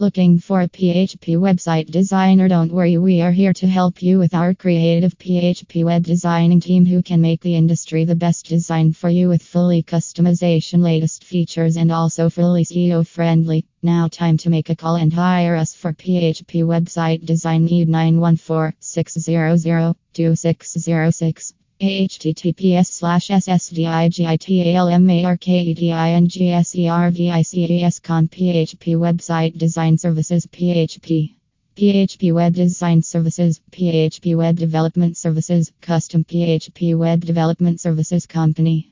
Looking for a PHP website designer? Don't worry, we are here to help you with our creative PHP web designing team who can make the industry the best design for you with fully customization, latest features, and also fully SEO friendly. Now, time to make a call and hire us for PHP website design. Need 914 600 2606 https slash ssdigitalmarketingservices php website design services php php web design services php web development services custom php web development services company